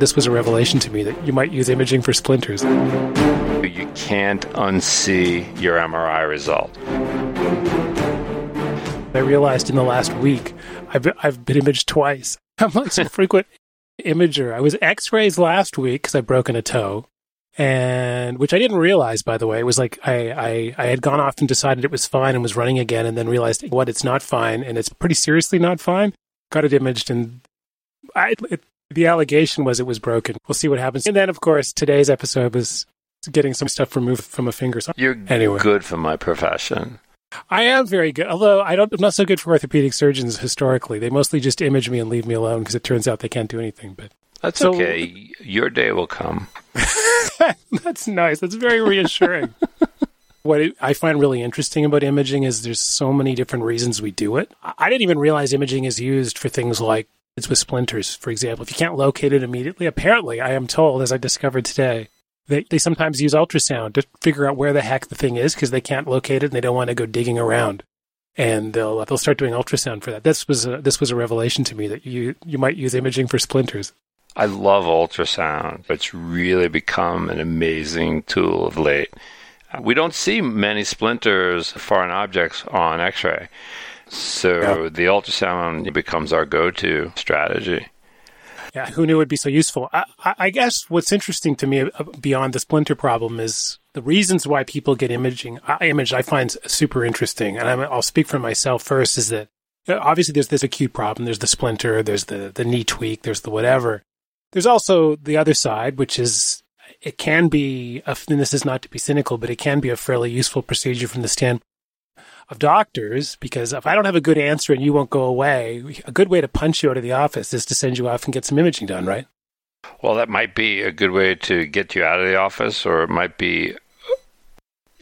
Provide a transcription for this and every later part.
this was a revelation to me that you might use imaging for splinters. You can't unsee your MRI result. I realized in the last week I've been, I've been imaged twice. I'm like a frequent imager. I was X-rays last week because I broken a toe, and which I didn't realize, by the way. It was like I, I I had gone off and decided it was fine and was running again, and then realized what it's not fine, and it's pretty seriously not fine. Got it imaged, and I, it, the allegation was it was broken. We'll see what happens. And then, of course, today's episode was getting some stuff removed from a finger. So You're anyway. good for my profession. I am very good, although I don't, I'm not so good for orthopedic surgeons historically. They mostly just image me and leave me alone because it turns out they can't do anything. But That's So- okay. Your day will come. that's nice. That's very reassuring. what it, I find really interesting about imaging is there's so many different reasons we do it. I didn't even realize imaging is used for things like with splinters, for example. If you can't locate it immediately, apparently, I am told, as I discovered today, they, they sometimes use ultrasound to figure out where the heck the thing is because they can't locate it and they don't want to go digging around. And they'll uh, they'll start doing ultrasound for that. This was a, this was a revelation to me that you you might use imaging for splinters. I love ultrasound. It's really become an amazing tool of late. We don't see many splinters, foreign objects on x ray. So Yeah. the ultrasound becomes our go to strategy. Yeah, who knew it would be so useful? I, I I guess what's interesting to me uh, beyond the splinter problem is the reasons why people get imaging. Uh, image I find super interesting, and I'm, I'll speak for myself first. Is that uh, obviously there's this acute problem. There's the splinter. There's the the knee tweak. There's the whatever. There's also the other side, which is it can be. A, and this is not to be cynical, but it can be a fairly useful procedure from the standpoint of doctors because if I don't have a good answer and you won't go away, a good way to punch you out of the office is to send you off and get some imaging done, right? Well, that might be a good way to get you out of the office, or it might be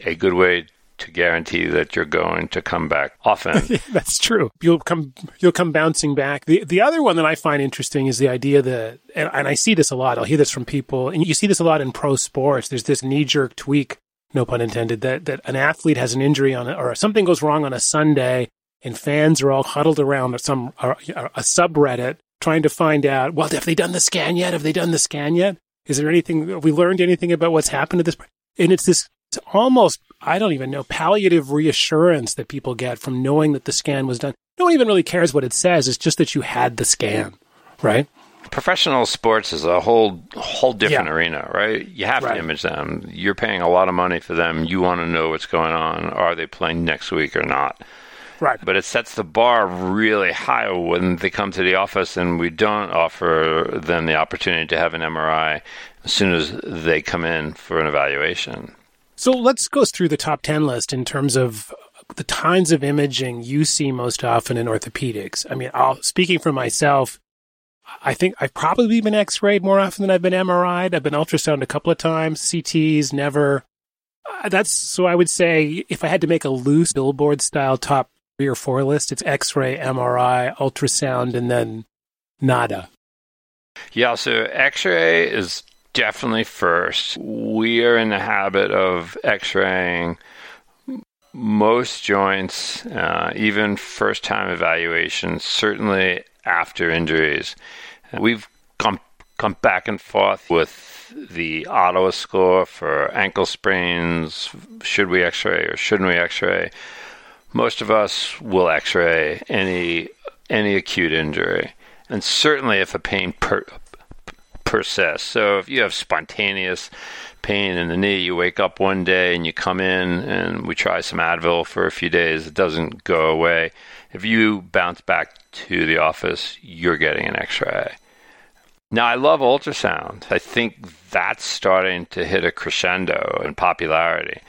a good way to guarantee that you're going to come back often. That's true. You'll come you'll come bouncing back. The the other one that I find interesting is the idea that and, and I see this a lot. I'll hear this from people and you see this a lot in pro sports. There's this knee jerk tweak, no pun intended, that that an athlete has an injury on a, or something goes wrong on a Sunday and fans are all huddled around some a, a subreddit trying to find out, well, have they done the scan yet? Have they done the scan yet? Is there anything have we learned anything about what's happened to this and it's this it's almost I don't even know palliative reassurance that people get from knowing that the scan was done. No one even really cares what it says. It's just that you had the scan, right? Professional sports is a whole whole different Yeah. arena, right? You have Right. to image them. You're paying a lot of money for them. You want to know what's going on. Are they playing next week or not? Right. But it sets the bar really high when they come to the office and we don't offer them the opportunity to have an MRI as soon as they come in for an evaluation. So let's go through the top 10 list in terms of the kinds of imaging you see most often in orthopedics. I mean, I'll, speaking for myself, I think I've probably been x-rayed more often than I've been MRI'd. I've been ultrasound a couple of times, CTs, never. Uh, that's so I would say if I had to make a loose billboard style top three or four list, it's x-ray, MRI, ultrasound, and then nada. Yeah, so x ray is definitely first. We are in the habit of x raying most joints, uh, even first time evaluations, certainly after injuries. We've come, come back and forth with the Ottawa score for ankle sprains. Should we x ray or shouldn't we x ray? Most of us will x ray any, any acute injury. And certainly if a pain per, persists. So if you have spontaneous pain in the knee, you wake up one day and you come in and we try some Advil for a few days, it doesn't go away. If you bounce back to the office, you're getting an x ray. Now, I love ultrasound. I think that's starting to hit a crescendo in popularity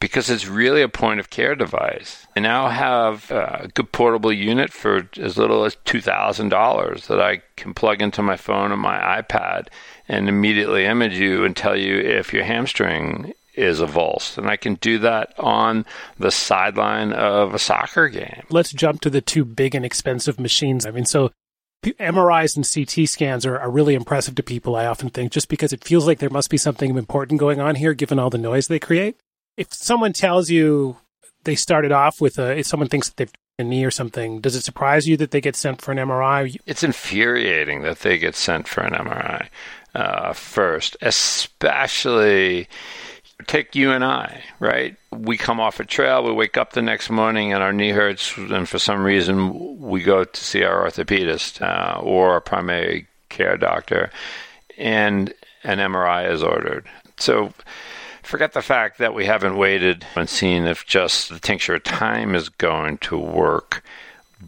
because it's really a point of care device. I now have a good portable unit for as little as $2,000 that I can plug into my phone or my iPad and immediately image you and tell you if your hamstring is a avulsed. And I can do that on the sideline of a soccer game. let's jump to the two big and expensive machines. I mean, so MRIs and CT scans are, are really impressive to people, I often think, just because it feels like there must be something important going on here given all the noise they create. If someone tells you they started off with a, if someone thinks that they've a knee or something, does it surprise you that they get sent for an MRI? It's infuriating that they get sent for an MRI. uh, first, especially take you and I, right? We come off a trail, we wake up the next morning and our knee hurts, and for some reason we go to see our orthopedist uh, or our primary care doctor, and an MRI is ordered. So forget the fact that we haven't waited and seen if just the tincture of time is going to work,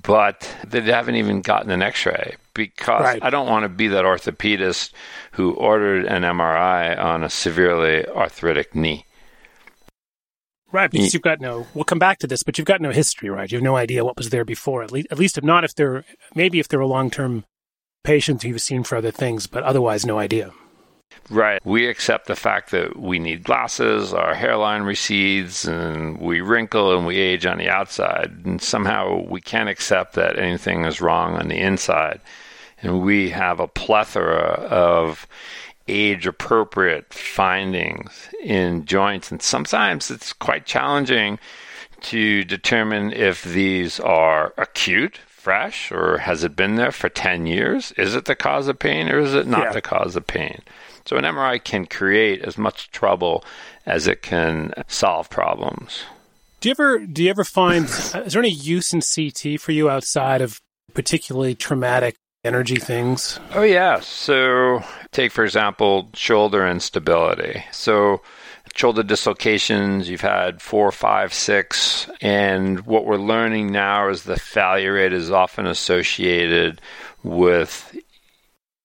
but they haven't even gotten an x ray because right. I don't want to be that orthopedist who ordered an MRI on a severely arthritic knee. Right, because you've got no. We'll come back to this, but you've got no history, right? You have no idea what was there before. At least, at least if not, if they're maybe if they're a long term patient who you've seen for other things, but otherwise, no idea. Right. We accept the fact that we need glasses, our hairline recedes, and we wrinkle and we age on the outside. And somehow we can't accept that anything is wrong on the inside. And we have a plethora of age appropriate findings in joints. And sometimes it's quite challenging to determine if these are acute, fresh, or has it been there for 10 years? Is it the cause of pain or is it not yeah. the cause of pain? So an MRI can create as much trouble as it can solve problems. Do you ever do you ever find is there any use in CT for you outside of particularly traumatic energy things? Oh yeah. So take for example shoulder instability. So shoulder dislocations, you've had four, five, six, and what we're learning now is the failure rate is often associated with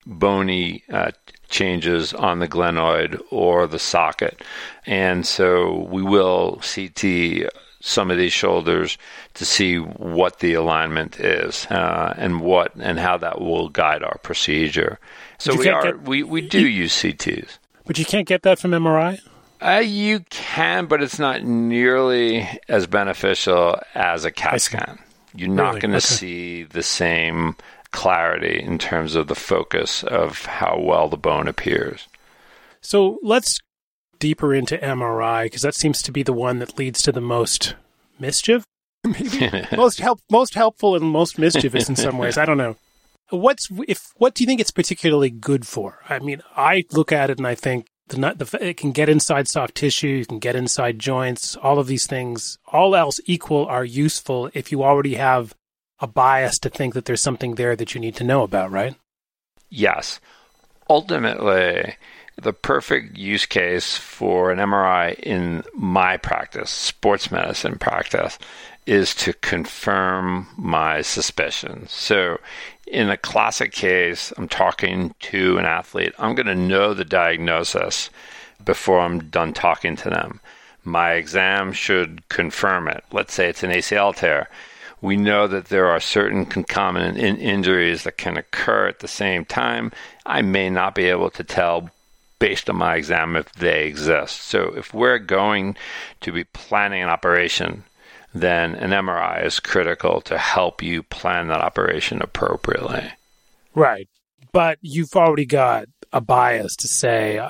bony uh, changes on the glenoid or the socket. And so we will CT some of these shoulders to see what the alignment is uh, and what and how that will guide our procedure. So we are get, we, we do you, use CTs. But you can't get that from MRI? Uh, you can, but it's not nearly as beneficial as a CAT scan. You're not really? going to okay. see the same clarity in terms of the focus of how well the bone appears. So let's deeper into MRI because that seems to be the one that leads to the most mischief. Maybe most help, most helpful, and most mischievous in some ways. I don't know. What's if? What do you think it's particularly good for? I mean, I look at it and I think the, the it can get inside soft tissue, you can get inside joints. All of these things, all else equal, are useful if you already have a bias to think that there's something there that you need to know about, right? Yes. Ultimately, the perfect use case for an MRI in my practice, sports medicine practice, is to confirm my suspicions. So, in a classic case, I'm talking to an athlete, I'm going to know the diagnosis before I'm done talking to them. My exam should confirm it. Let's say it's an ACL tear we know that there are certain concomitant in- injuries that can occur at the same time. I may not be able to tell based on my exam if they exist. So if we're going to be planning an operation, then an MRI is critical to help you plan that operation appropriately. Right. But you've already got a bias to say,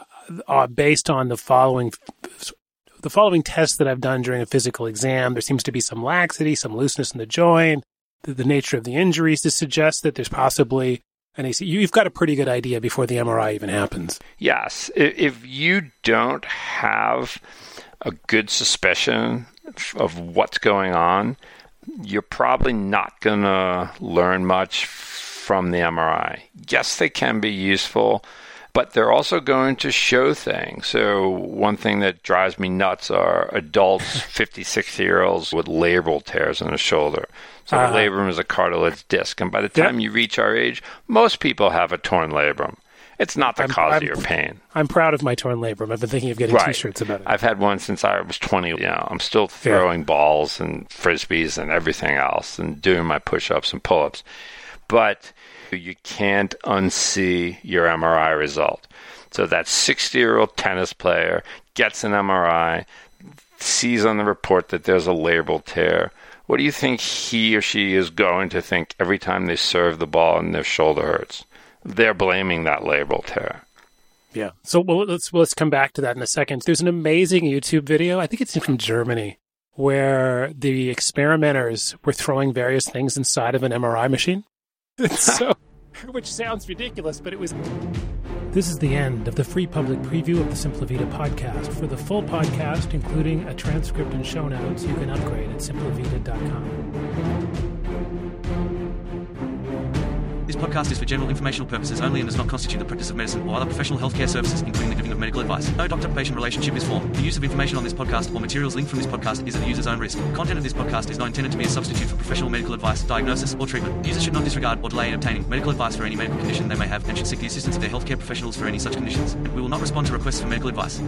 uh, based on the following the following tests that I've done during a physical exam, there seems to be some laxity, some looseness in the joint, the, the nature of the injuries to suggest that there's possibly an AC. You've got a pretty good idea before the MRI even happens. Yes. If you don't have a good suspicion of what's going on, you're probably not going to learn much from the MRI. Yes, they can be useful but they're also going to show things. So, one thing that drives me nuts are adults, 50, 60 year olds with labral tears in the shoulder. So, uh-huh. the labrum is a cartilage disc. And by the time you reach our age, most people have a torn labrum. It's not the I'm, cause I'm, of your pain. I'm proud of my torn labrum. I've been thinking of getting right. T-shirts about it. I've had one since I was 20. You know, I'm still throwing yeah. balls and frisbees and everything else, and doing my push-ups and pull-ups. But you can't unsee your MRI result. So that 60 year old tennis player gets an MRI, sees on the report that there's a labral tear. What do you think he or she is going to think every time they serve the ball and their shoulder hurts? They're blaming that labral tear. Yeah. So well, let's let's come back to that in a second. There's an amazing YouTube video. I think it's from Germany where the experimenters were throwing various things inside of an MRI machine. It's so which sounds ridiculous, but it was. This is the end of the free public preview of the Simpla Vida podcast. For the full podcast, including a transcript and show notes, you can upgrade at simplavida.com. This podcast is for general informational purposes only and does not constitute the practice of medicine or other professional healthcare services, including the giving of medical advice. No doctor-patient relationship is formed. The use of information on this podcast or materials linked from this podcast is at the user's own risk. Content of this podcast is not intended to be a substitute for professional medical advice, diagnosis, or treatment. Users should not disregard or delay in obtaining medical advice for any medical condition they may have and should seek the assistance of their healthcare professionals for any such conditions. We will not respond to requests for medical advice.